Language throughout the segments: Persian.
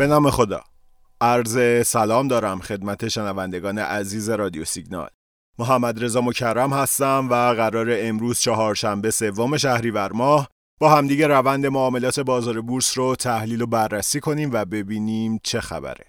به نام خدا. عرض سلام دارم خدمت شنوندگان عزیز رادیو سیگنال. محمد رضا مکرم هستم و قرار امروز چهارشنبه سوم شهریور ماه با همدیگه روند معاملات بازار بورس رو تحلیل و بررسی کنیم و ببینیم چه خبره.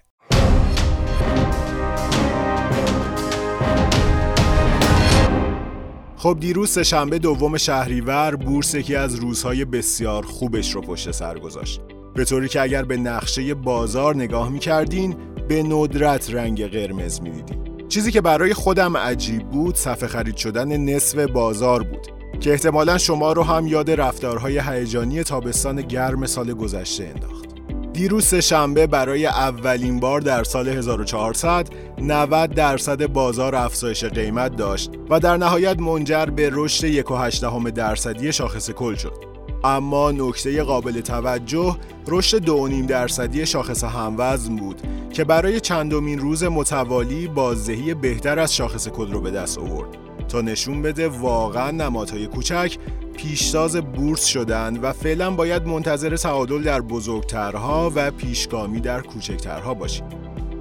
خب دیروز شنبه دوم شهریور بورس یکی از روزهای بسیار خوبش رو پشت سر گذاشت. به طوری که اگر به نقشه بازار نگاه می‌کردین به ندرت رنگ قرمز می‌دیدین چیزی که برای خودم عجیب بود صفحه خرید شدن نصف بازار بود که احتمالا شما رو هم یاد رفتارهای هیجانی تابستان گرم سال گذشته انداخت دیروز شنبه برای اولین بار در سال 1400 90 درصد بازار افزایش قیمت داشت و در نهایت منجر به رشد 1.8 درصدی شاخص کل شد. اما نکته قابل توجه رشد 2.5 درصدی شاخص هموزن بود که برای چندمین روز متوالی بازدهی بهتر از شاخص کل رو به دست آورد تا نشون بده واقعا نمادهای کوچک پیشتاز بورس شدند و فعلا باید منتظر تعادل در بزرگترها و پیشگامی در کوچکترها باشیم.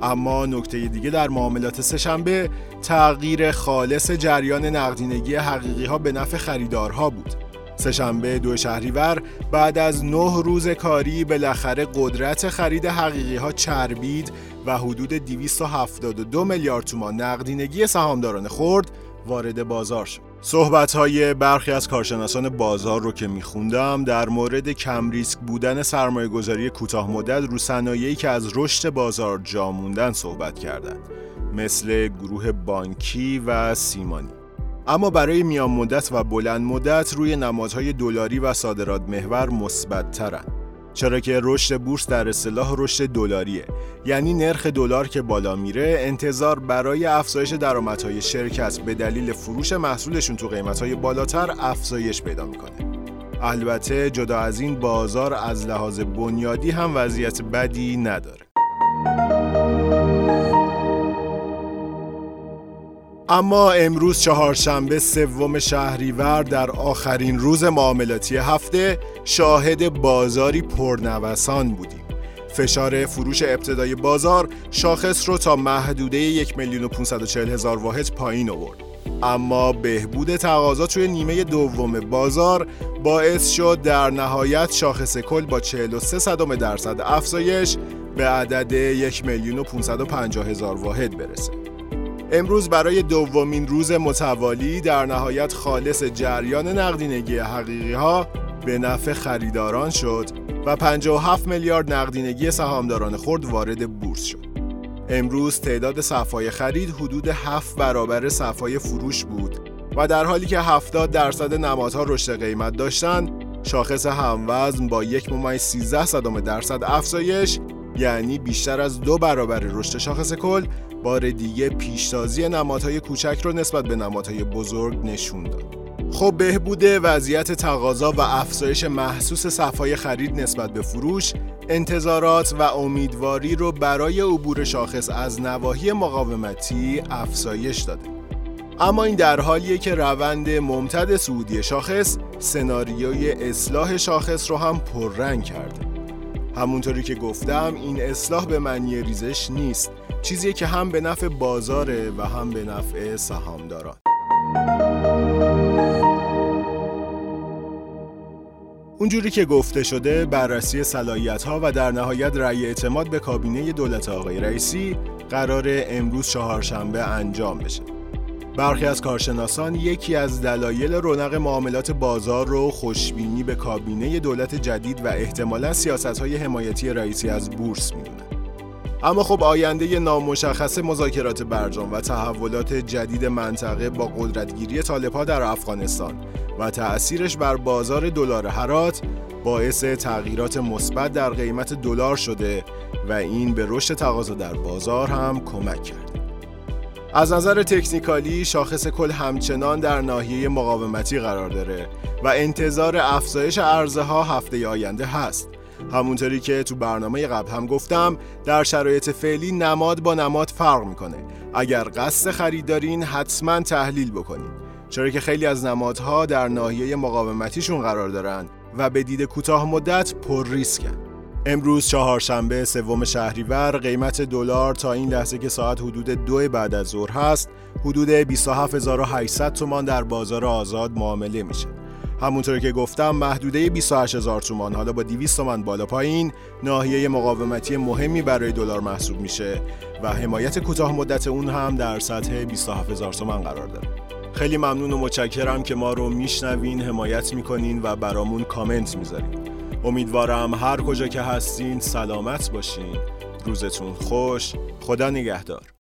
اما نکته دیگه در معاملات سهشنبه تغییر خالص جریان نقدینگی حقیقی ها به نفع خریدارها بود. سهشنبه دو شهریور بعد از نه روز کاری بالاخره قدرت خرید حقیقی ها چربید و حدود 272 میلیارد تومان نقدینگی سهامداران خورد وارد بازار شد. صحبت های برخی از کارشناسان بازار رو که میخوندم در مورد کم ریسک بودن سرمایه گذاری کوتاه مدت رو صنایعی که از رشد بازار جا موندن صحبت کردند مثل گروه بانکی و سیمانی اما برای میان مدت و بلند مدت روی نمادهای دلاری و صادرات محور مثبت ترن چرا که رشد بورس در اصطلاح رشد دلاریه. یعنی نرخ دلار که بالا میره انتظار برای افزایش درآمدهای شرکت به دلیل فروش محصولشون تو قیمتهای بالاتر افزایش پیدا می‌کنه. البته جدا از این بازار از لحاظ بنیادی هم وضعیت بدی نداره. اما امروز چهارشنبه سوم شهریور در آخرین روز معاملاتی هفته شاهد بازاری پرنوسان بودیم. فشار فروش ابتدای بازار شاخص رو تا محدوده یک میلیون و هزار واحد پایین آورد. اما بهبود تقاضا توی نیمه دوم بازار باعث شد در نهایت شاخص کل با 43 صدم درصد افزایش به عدد یک میلیون و هزار واحد برسه. امروز برای دومین روز متوالی در نهایت خالص جریان نقدینگی حقیقی ها به نفع خریداران شد و 57 میلیارد نقدینگی سهامداران خرد وارد بورس شد. امروز تعداد صفای خرید حدود 7 برابر صفای فروش بود و در حالی که 70 درصد نمادها رشد قیمت داشتند شاخص هموزن با یک ممیز 13 درصد افزایش یعنی بیشتر از دو برابر رشد شاخص کل بار دیگه پیشتازی نمادهای کوچک رو نسبت به نمادهای بزرگ نشون داد. خب بهبود وضعیت تقاضا و افزایش محسوس صفای خرید نسبت به فروش انتظارات و امیدواری رو برای عبور شاخص از نواحی مقاومتی افزایش داده اما این در حالیه که روند ممتد سعودی شاخص سناریوی اصلاح شاخص رو هم پررنگ کرده همونطوری که گفتم این اصلاح به معنی ریزش نیست. چیزی که هم به نفع بازاره و هم به نفع سهامداران. اونجوری که گفته شده بررسی صلاحیت ها و در نهایت رأی اعتماد به کابینه دولت آقای رئیسی قرار امروز چهارشنبه انجام بشه. برخی از کارشناسان یکی از دلایل رونق معاملات بازار رو خوشبینی به کابینه دولت جدید و احتمالا سیاست های حمایتی رئیسی از بورس می‌دونن اما خب آینده نامشخص مذاکرات برجام و تحولات جدید منطقه با قدرتگیری طالبها در افغانستان و تأثیرش بر بازار دلار هرات باعث تغییرات مثبت در قیمت دلار شده و این به رشد تقاضا در بازار هم کمک کرد. از نظر تکنیکالی شاخص کل همچنان در ناحیه مقاومتی قرار داره و انتظار افزایش ارزه ها هفته آینده هست. همونطوری که تو برنامه قبل هم گفتم در شرایط فعلی نماد با نماد فرق می‌کنه. اگر قصد خرید دارین حتما تحلیل بکنید چرا که خیلی از نمادها در ناحیه مقاومتیشون قرار دارن و به دید کوتاه مدت پر ریسکن. امروز چهارشنبه سوم شهریور قیمت دلار تا این لحظه که ساعت حدود دو بعد از ظهر هست حدود 27800 تومان در بازار آزاد معامله میشه. همونطور که گفتم محدوده 28000 تومان حالا با 200 تومان بالا پایین ناحیه مقاومتی مهمی برای دلار محسوب میشه و حمایت کوتاه مدت اون هم در سطح 27000 تومان قرار داره. خیلی ممنون و متشکرم که ما رو میشنوین حمایت می‌کنین و برامون کامنت می‌ذارین. امیدوارم هر کجا که هستین سلامت باشین. روزتون خوش. خدا نگهدار.